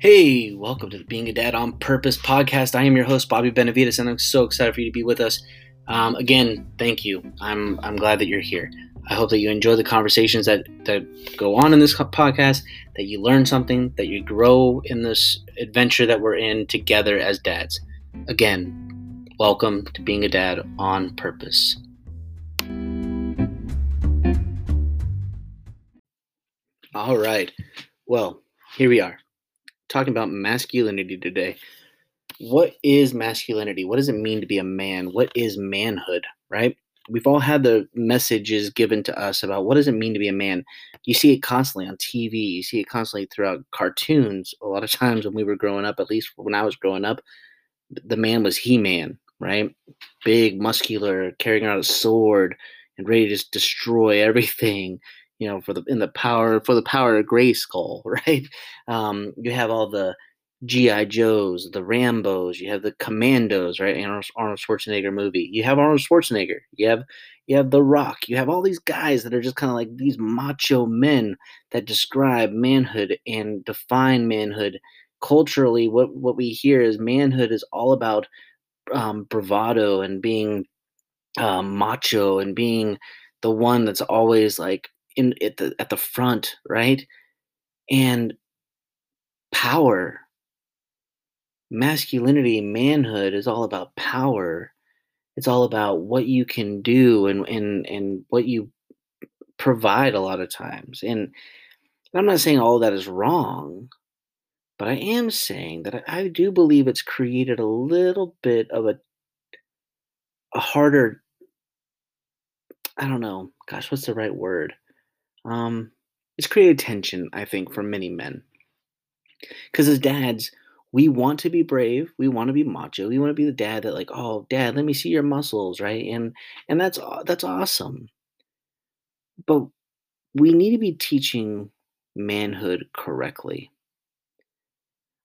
Hey, welcome to the Being a Dad on Purpose podcast. I am your host, Bobby Benavides, and I'm so excited for you to be with us. Um, again, thank you. I'm I'm glad that you're here. I hope that you enjoy the conversations that that go on in this podcast, that you learn something, that you grow in this adventure that we're in together as dads. Again, welcome to Being a Dad on Purpose. All right. Well, here we are talking about masculinity today. What is masculinity? What does it mean to be a man? What is manhood, right? We've all had the messages given to us about what does it mean to be a man. You see it constantly on TV, you see it constantly throughout cartoons. A lot of times when we were growing up, at least when I was growing up, the man was He-Man, right? Big, muscular, carrying out a sword and ready to destroy everything you know, for the in the power for the power of Grayskull, right? Um, you have all the GI Joes, the Rambo's, you have the Commandos, right? Arnold, Arnold Schwarzenegger movie. You have Arnold Schwarzenegger. You have you have The Rock. You have all these guys that are just kind of like these macho men that describe manhood and define manhood. Culturally, what what we hear is manhood is all about um, bravado and being um, macho and being the one that's always like in at the at the front, right? And power, masculinity, manhood is all about power. It's all about what you can do and and and what you provide a lot of times. And I'm not saying all that is wrong, but I am saying that I, do believe it's created a little bit of a a harder I don't know, gosh, what's the right word? Um, it's created tension, I think, for many men. Because as dads, we want to be brave, we want to be macho, we want to be the dad that like, oh, dad, let me see your muscles, right? And and that's that's awesome. But we need to be teaching manhood correctly.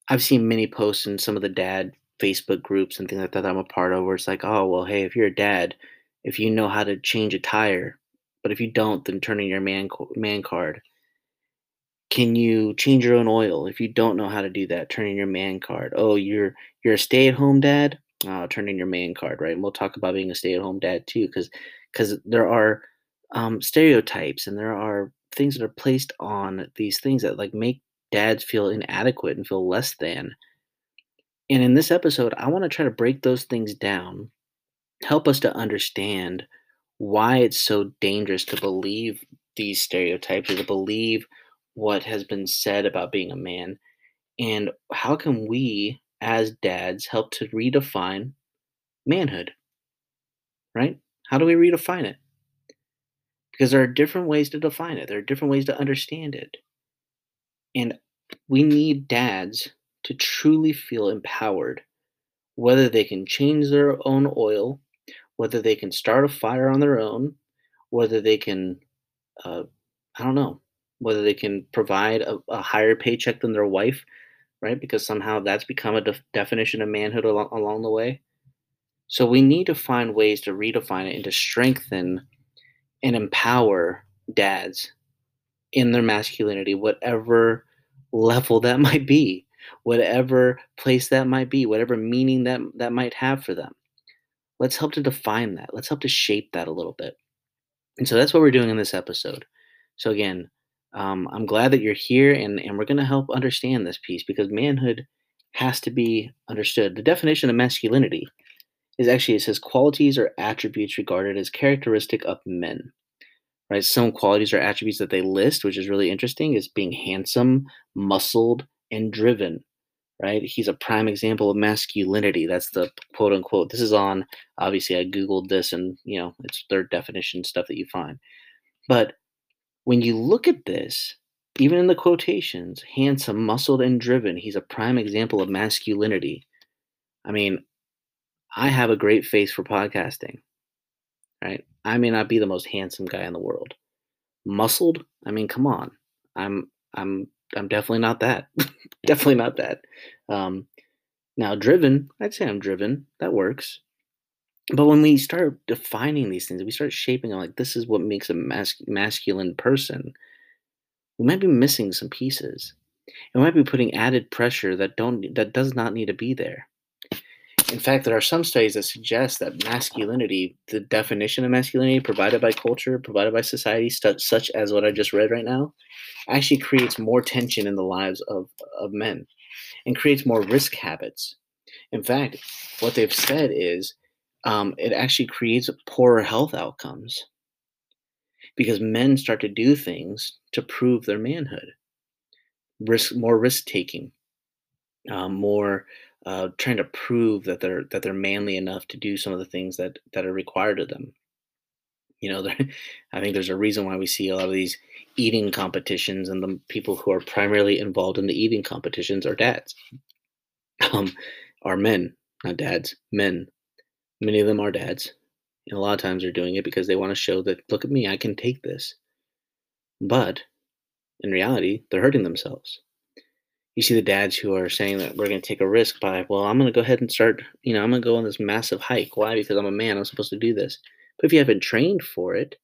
I've seen many posts in some of the dad Facebook groups and things like that, that I'm a part of where it's like, oh, well, hey, if you're a dad, if you know how to change a tire, but if you don't, then turn in your man man card. Can you change your own oil? If you don't know how to do that, turn in your man card. Oh, you're you're a stay at home dad. Uh, turn in your man card, right? And we'll talk about being a stay at home dad too, because because there are um, stereotypes and there are things that are placed on these things that like make dads feel inadequate and feel less than. And in this episode, I want to try to break those things down, help us to understand why it's so dangerous to believe these stereotypes or to believe what has been said about being a man and how can we as dads help to redefine manhood right? How do we redefine it? Because there are different ways to define it. There are different ways to understand it. And we need dads to truly feel empowered whether they can change their own oil whether they can start a fire on their own, whether they can, uh, I don't know, whether they can provide a, a, higher paycheck than their wife, right? Because somehow that's become a def- definition of manhood al- along the way. So we need to find ways to redefine it and to strengthen and empower dads in their masculinity, whatever level that might be, whatever place that might be, whatever meaning that that might have for them let's help to define that. Let's help to shape that a little bit. And so that's what we're doing in this episode. So again, um, I'm glad that you're here and, and we're going to help understand this piece because manhood has to be understood. The definition of masculinity is actually, it says qualities or attributes regarded as characteristic of men. Right? Some qualities or attributes that they list, which is really interesting, is being handsome, muscled, and driven right? He's a prime example of masculinity. That's the quote unquote. This is on, obviously, I Googled this and, you know, it's third definition stuff that you find. But when you look at this, even in the quotations, handsome, muscled, and driven, he's a prime example of masculinity. I mean, I have a great face for podcasting, right? I may not be the most handsome guy in the world. Muscled? I mean, come on. I'm I'm I'm definitely not that. definitely not that. Um, now, driven, I'd say I'm driven. That works. But when we start defining these things, we start shaping them like this is what makes a mas- masculine person, we might be missing some pieces. It might be putting added pressure that don't that does not need to be there. In fact, there are some studies that suggest that masculinity, the definition of masculinity provided by culture, provided by society, such as what I just read right now, actually creates more tension in the lives of, of men and creates more risk habits. In fact, what they've said is um, it actually creates poorer health outcomes because men start to do things to prove their manhood, risk more risk taking, um, more uh, trying to prove that they're that they're manly enough to do some of the things that that are required of them. You know, I think there's a reason why we see a lot of these eating competitions, and the people who are primarily involved in the eating competitions are dads, um, are men, not dads, men. Many of them are dads, and a lot of times they're doing it because they want to show that look at me, I can take this. But in reality, they're hurting themselves you see the dads who are saying that we're going to take a risk by, well, I'm going to go ahead and start, you know, I'm going to go on this massive hike. Why? Because I'm a man. I'm supposed to do this. But if you haven't trained for it,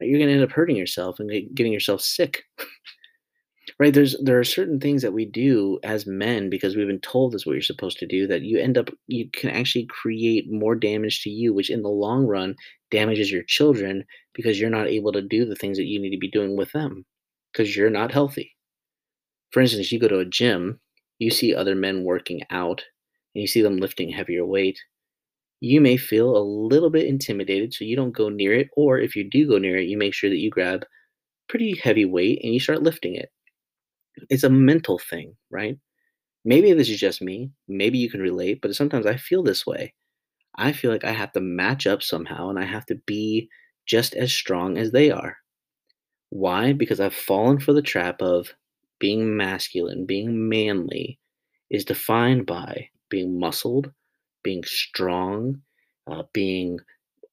you're going to end up hurting yourself and getting yourself sick. right? There's there are certain things that we do as men because we've been told this is what you're supposed to do that you end up you can actually create more damage to you, which in the long run damages your children because you're not able to do the things that you need to be doing with them because you're not healthy for instance, you go to a gym, you see other men working out, and you see them lifting heavier weight. You may feel a little bit intimidated, so you don't go near it. Or if you do go near it, you make sure that you grab pretty heavy weight and you start lifting it. It's a mental thing, right? Maybe this is just me. Maybe you can relate, but sometimes I feel this way. I feel like I have to match up somehow and I have to be just as strong as they are. Why? Because I've fallen for the trap of being masculine, being manly, is defined by being muscled, being strong, uh, being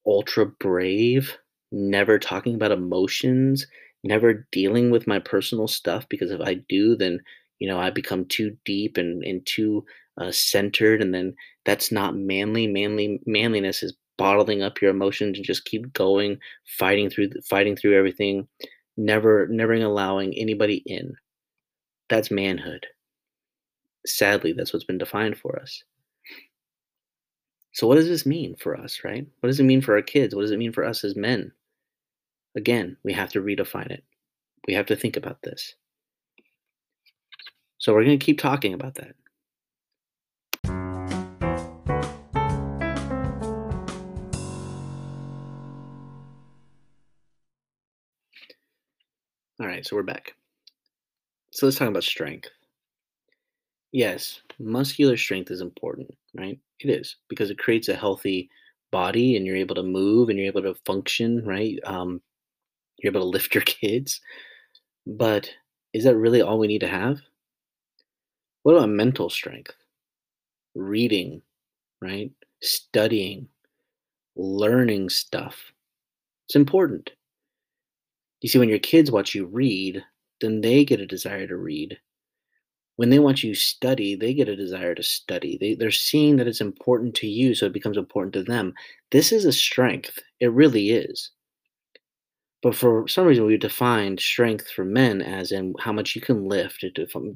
ultra brave, never talking about emotions, never dealing with my personal stuff because if I do, then you know I become too deep and and too uh, centered, and then that's not manly. Manly manliness is bottling up your emotions and just keep going, fighting through fighting through everything, never never allowing anybody in. That's manhood. Sadly, that's what's been defined for us. So, what does this mean for us, right? What does it mean for our kids? What does it mean for us as men? Again, we have to redefine it. We have to think about this. So, we're going to keep talking about that. All right, so we're back. So let's talk about strength. Yes, muscular strength is important, right? It is because it creates a healthy body and you're able to move and you're able to function, right? Um, you're able to lift your kids. But is that really all we need to have? What about mental strength? Reading, right? Studying, learning stuff. It's important. You see, when your kids watch you read, then they get a desire to read. When they want you to study, they get a desire to study. They, they're seeing that it's important to you, so it becomes important to them. This is a strength. It really is. But for some reason, we defined strength for men as in how much you can lift.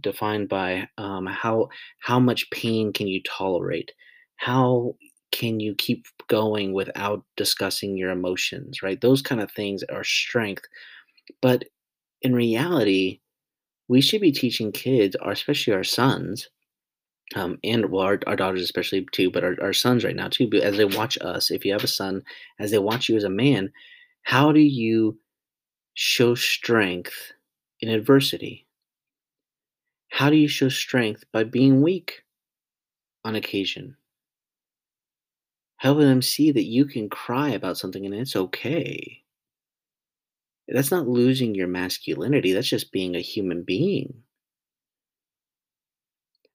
Defined by um, how how much pain can you tolerate, how can you keep going without discussing your emotions, right? Those kind of things are strength. But in reality, we should be teaching kids, or especially our sons, um, and well, our, our daughters especially too, but our, our sons right now too, as they watch us, if you have a son, as they watch you as a man, how do you show strength in adversity? How do you show strength by being weak on occasion? Helping them see that you can cry about something and it's okay. That's not losing your masculinity, that's just being a human being.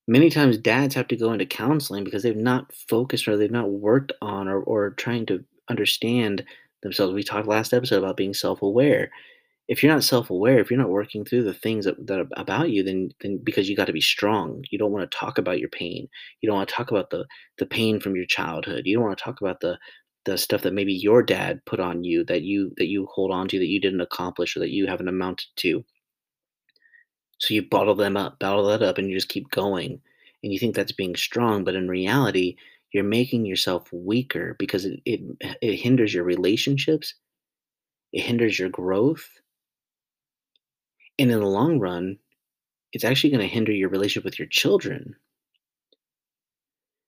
Many times dads have to go into counseling because they've not focused or they've not worked on or, or trying to understand themselves. We talked last episode about being self-aware. If you're not self-aware, if you're not working through the things that, that are about you, then then because you got to be strong. You don't want to talk about your pain. You don't want to talk about the the pain from your childhood. You don't want to talk about the the stuff that maybe your dad put on you that you that you hold on to that you didn't accomplish or that you haven't amounted to So you bottle them up, bottle that up, and you just keep going. And you think that's being strong, but in reality, you're making yourself weaker because it, it, it hinders your relationships, it hinders your growth. And in the long run, it's actually going to hinder your relationship with your children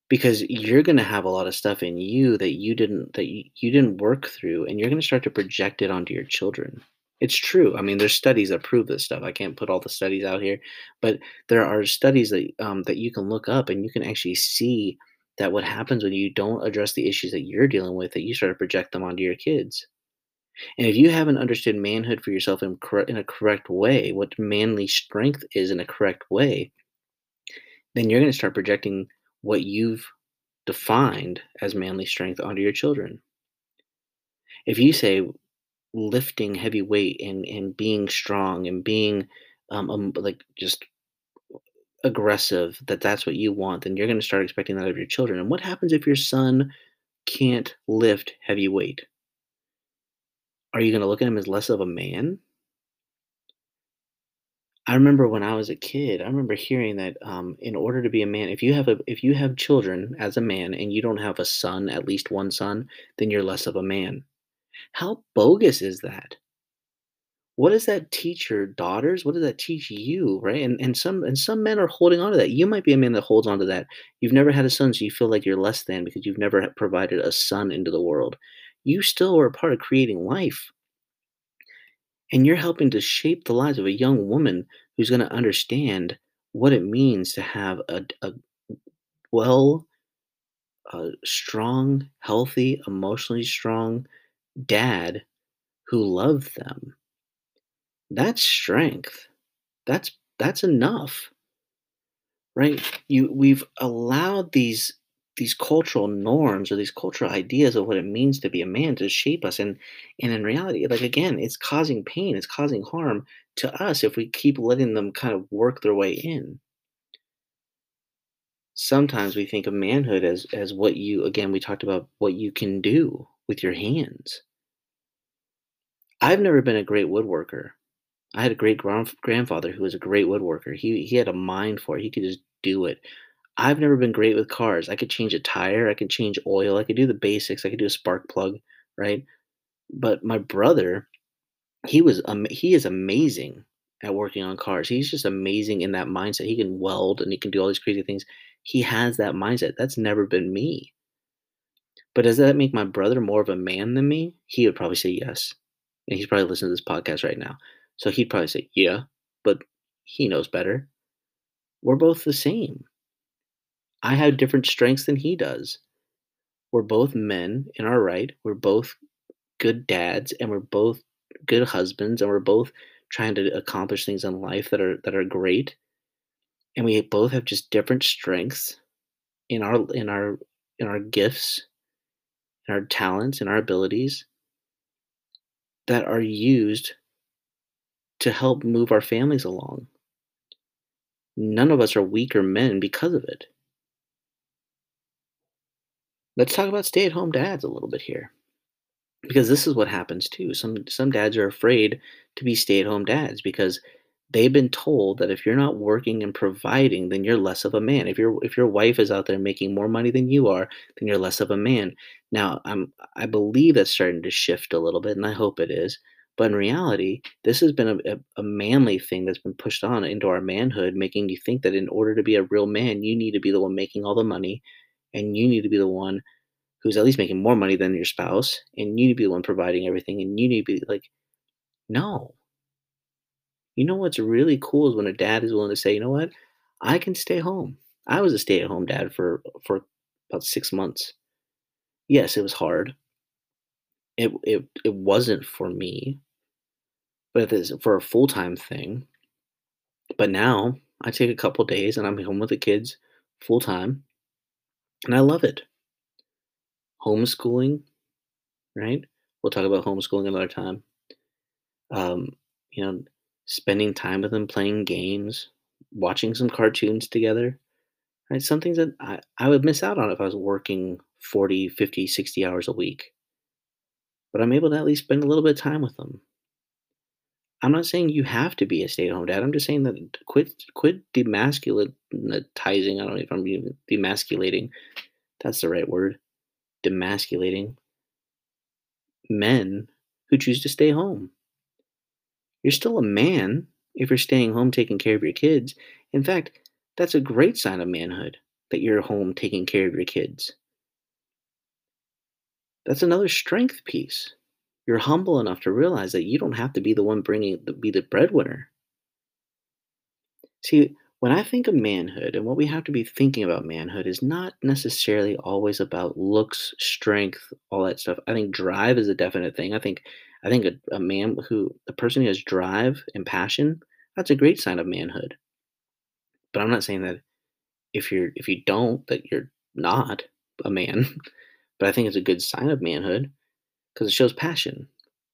because you're going to have a lot of stuff in you that you didn't that you, you didn't work through and you're going to start to project it onto your children. It's true i mean there's studies that prove this stuff i can't put all the studies out here but there are studies that um, that you can look up and you can actually see that what happens when you don't address the issues that you're dealing with that you start to project them onto your kids. And if you haven't understood manhood for yourself in, cor- in a correct way what manly strength is in a correct way then you're going to start projecting what you've defined as manly strength onto your children. If you say lifting heavy weight and, and being strong and being um, um, like just aggressive, that that's what you want, then you're going to start expecting that of your children. And what happens if your son can't lift heavy weight? Are you going to look at him as less of a man? I remember when I was a kid, I remember hearing that um, in order to be a man, if you have a if you have children as a man and you don't have a son, at least one son, then you're less of a man. How bogus is that? What does that teach your daughters? What does that teach you, right? And and some and some men are holding on to that. You might be a man that holds on to that. You've never had a son, so you feel like you're less than because you've never provided a son into the world. You still are a part of creating life. And you're helping to shape the lives of a young woman who's going to understand what it means to have a, a well, a strong, healthy, emotionally strong dad who loves them. That's strength. That's that's enough. Right? You we've allowed these these cultural norms or these cultural ideas of what it means to be a man to shape us. And and in reality like again it's causing pain it's causing harm to us if we keep letting them kind of work their way in. Sometimes we think of manhood as as what you again we talked about what you can do with your hands. I've never been a great woodworker. I had a great grand- grandfather who was a great woodworker. He he had a mind for it. He could just do it I've never been great with cars. I could change a tire, I could change oil, I could do the basics, I could do a spark plug, right? But my brother, he was um, he is amazing at working on cars. He's just amazing in that mindset. He can weld and he can do all these crazy things. He has that mindset. That's never been me. But does that make my brother more of a man than me? He would probably say yes. And he's probably listening to this podcast right now. So he'd probably say, yeah, but he knows better. We're both the same. I have different strengths than he does. We're both men in our right. We're both good dads and we're both good husbands and we're both trying to accomplish things in life that are that are great. And we both have just different strengths in our in our in our gifts, in our talents, and our abilities that are used to help move our families along. None of us are weaker men because of it. Let's talk about stay-at-home dads a little bit here. Because this is what happens too. Some some dads are afraid to be stay-at-home dads because they've been told that if you're not working and providing, then you're less of a man. If your if your wife is out there making more money than you are, then you're less of a man. Now, I'm I believe that's starting to shift a little bit, and I hope it is. But in reality, this has been a, a, a manly thing that's been pushed on into our manhood, making you think that in order to be a real man, you need to be the one making all the money and you need to be the one who's at least making more money than your spouse and you need to be the one providing everything and you need to be like no. You know what's really cool is when a dad is willing to say you know what? I can stay home. I was a stay-at-home dad for for about six months. Yes it was hard. It it, it wasn't for me but it's for a full-time thing. But now i take a couple days and i'm home with the kids full-time and I love it. Homeschooling, right? We'll talk about homeschooling another time. Um, you know, spending time with them, playing games, watching some cartoons together, right? Some things that I, I would miss out on if I was working 40, 50, 60 hours a week. But I'm able to at least spend a little bit of time with them. I'm not saying you have to be a stay-at-home dad. I'm just saying that quit quit demasculinizing. I don't know if I'm even demasculating. That's the right word. Demasculating men who choose to stay home. You're still a man if you're staying home taking care of your kids. In fact, that's a great sign of manhood that you're home taking care of your kids. That's another strength piece. You're humble enough to realize that you don't have to be the one bringing the, be the breadwinner. See, when I think of manhood and what we have to be thinking about manhood is not necessarily always about looks, strength, all that stuff. I think drive is a definite thing. I think I think a, a man who a person who has drive and passion, that's a great sign of manhood. But I'm not saying that if you're if you don't that you're not a man. But I think it's a good sign of manhood because it shows passion,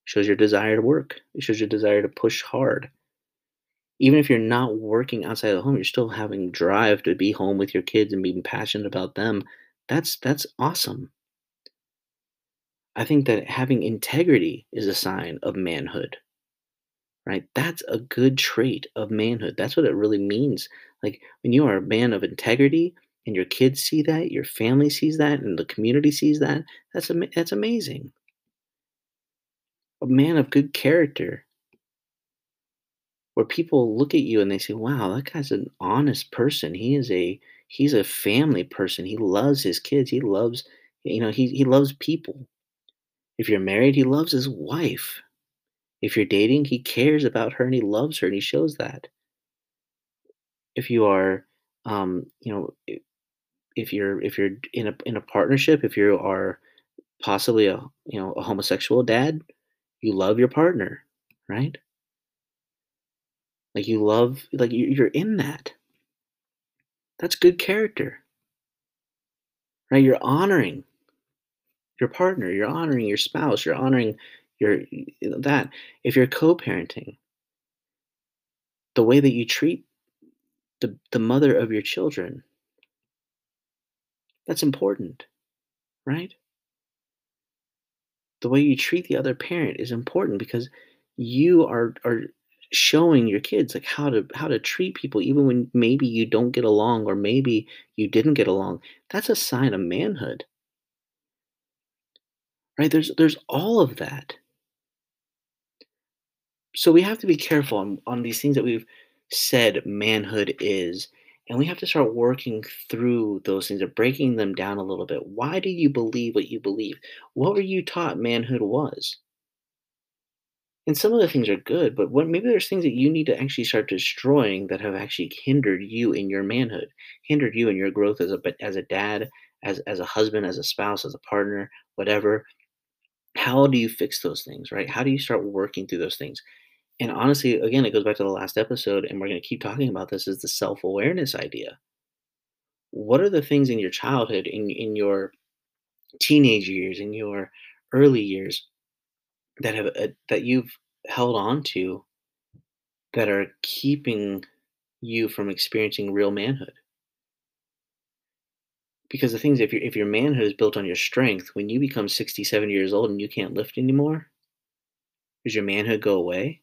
shows your desire to work, it shows your desire to push hard. Even if you're not working outside of the home, you're still having drive to be home with your kids and being passionate about them. That's that's awesome. I think that having integrity is a sign of manhood. Right? That's a good trait of manhood. That's what it really means. Like when you are a man of integrity and your kids see that, your family sees that, and the community sees that, that's ama- that's amazing. A man of good character, where people look at you and they say, "Wow, that guy's an honest person. He is a he's a family person. He loves his kids. He loves you know he he loves people. If you're married, he loves his wife. If you're dating, he cares about her and he loves her and he shows that. If you are, um, you know, if you're if you're in a in a partnership, if you are possibly a you know a homosexual dad, you love your partner, right? Like you love like you- you're in that. That's good character, right? You're honoring your partner, you're honoring your spouse, you're honoring your that. If you're co-parenting, the way that you treat the the mother of your children, that's important, right? The way you treat the other parent is important because you are are showing your kids like how to how to treat people even when maybe you don't get along or maybe you didn't get along. That's a sign of manhood, right? There's there's all of that. So we have to be careful on, on these things that we've said manhood is, and we have to start working through those things or breaking them down a little bit. Why do you believe what you believe? What were you taught manhood was? And some of the things are good, but what maybe there's things that you need to actually start destroying that have actually hindered you in your manhood, hindered you in your growth as a as a dad, as as a husband, as a spouse, as a partner, whatever. How do you fix those things, right? How do you start working through those things? And honestly, again, it goes back to the last episode, and we're going to keep talking about this is the self-awareness idea. What are the things in your childhood, in in your teenage years, in your early years that have uh, that you've held on to that are keeping you from experiencing real manhood? Because the things if your if your manhood is built on your strength, when you become 67 years old and you can't lift anymore, does your manhood go away?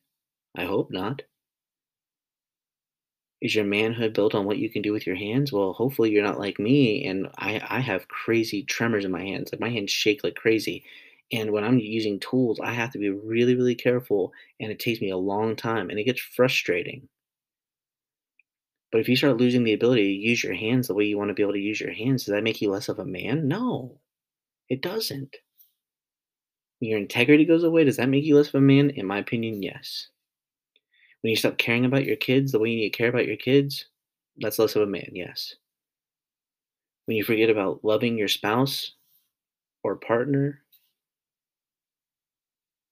I hope not. Is your manhood built on what you can do with your hands? Well, hopefully you're not like me and I I have crazy tremors in my hands. Like my hands shake like crazy. And when I'm using tools, I have to be really, really careful and it takes me a long time and it gets frustrating. But if you start losing the ability to use your hands the way you want to be able to use your hands, does that make you less of a man? No, it doesn't. Your integrity goes away, does that make you less of a man? In my opinion, yes. When you stop caring about your kids the way you need to care about your kids, that's less of a man, yes. When you forget about loving your spouse or partner,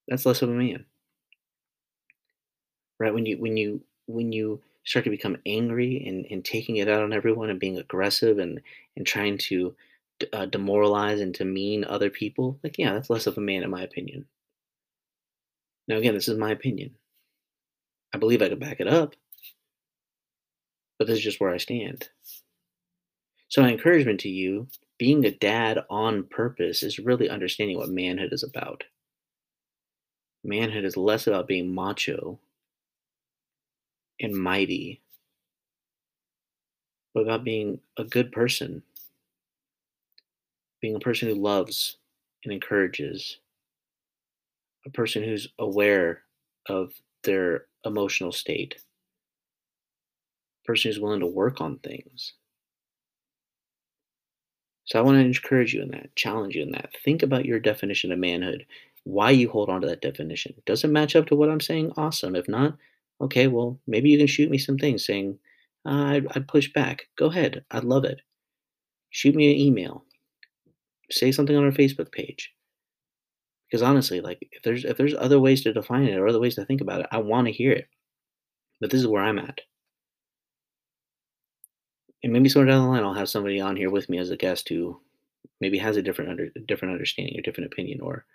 that's less of a man. Right? When you when you when you start to become angry and, and taking it out on everyone and being aggressive and and trying to uh, demoralize and to mean other people, like yeah, that's less of a man in my opinion. Now again, this is my opinion. I believe I could back it up, but this is just where I stand. So my encouragement to you, being a dad on purpose is really understanding what manhood is about. Manhood is less about being macho and mighty, but about being a good person, being a person who loves and encourages, a person who's aware of their emotional state, person who's willing to work on things. So I want to encourage you in that, challenge you in that. Think about your definition of manhood, why you hold on to that definition. Does it match up to what I'm saying? Awesome. If not, okay, well, maybe you can shoot me some things saying, uh, I'd, I'd push back. Go ahead. I'd love it. Shoot me an email. Say something on our Facebook page. Because honestly, like if there's if there's other ways to define it or other ways to think about it, I want to hear it. But this is where I'm at. And maybe somewhere down the line, I'll have somebody on here with me as a guest who maybe has a different under, different understanding or different opinion, or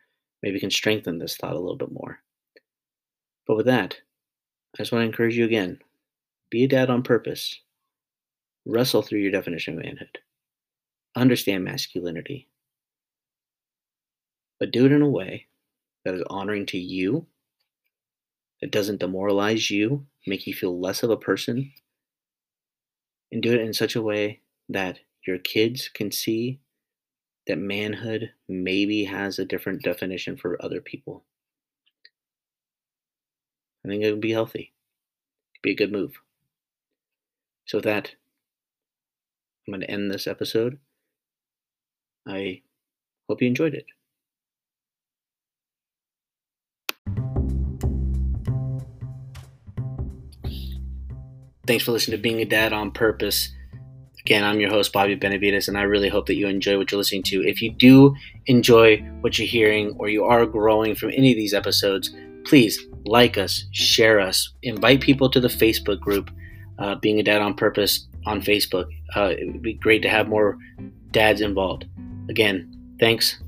maybe can strengthen this thought a little bit more. But with that, I just want to encourage you again: be a dad on purpose. Wrestle through your definition of manhood. Understand masculinity but do it in a way that is honoring to you, that doesn't demoralize you, make you feel less of a person, and do it in such a way that your kids can see that manhood maybe has a different definition for other people. I think it would be healthy. It'd be a good move. So with that, I'm going to end this episode. I hope you enjoyed it. Thanks for listening to Being a Dad on Purpose. Again, I'm your host, Bobby Benavides, and I really hope that you enjoy what you're listening to. If you do enjoy what you're hearing or you are growing from any of these episodes, please like us, share us, invite people to the Facebook group, uh, Being a Dad on Purpose on Facebook. Uh, it would be great to have more dads involved. Again, thanks.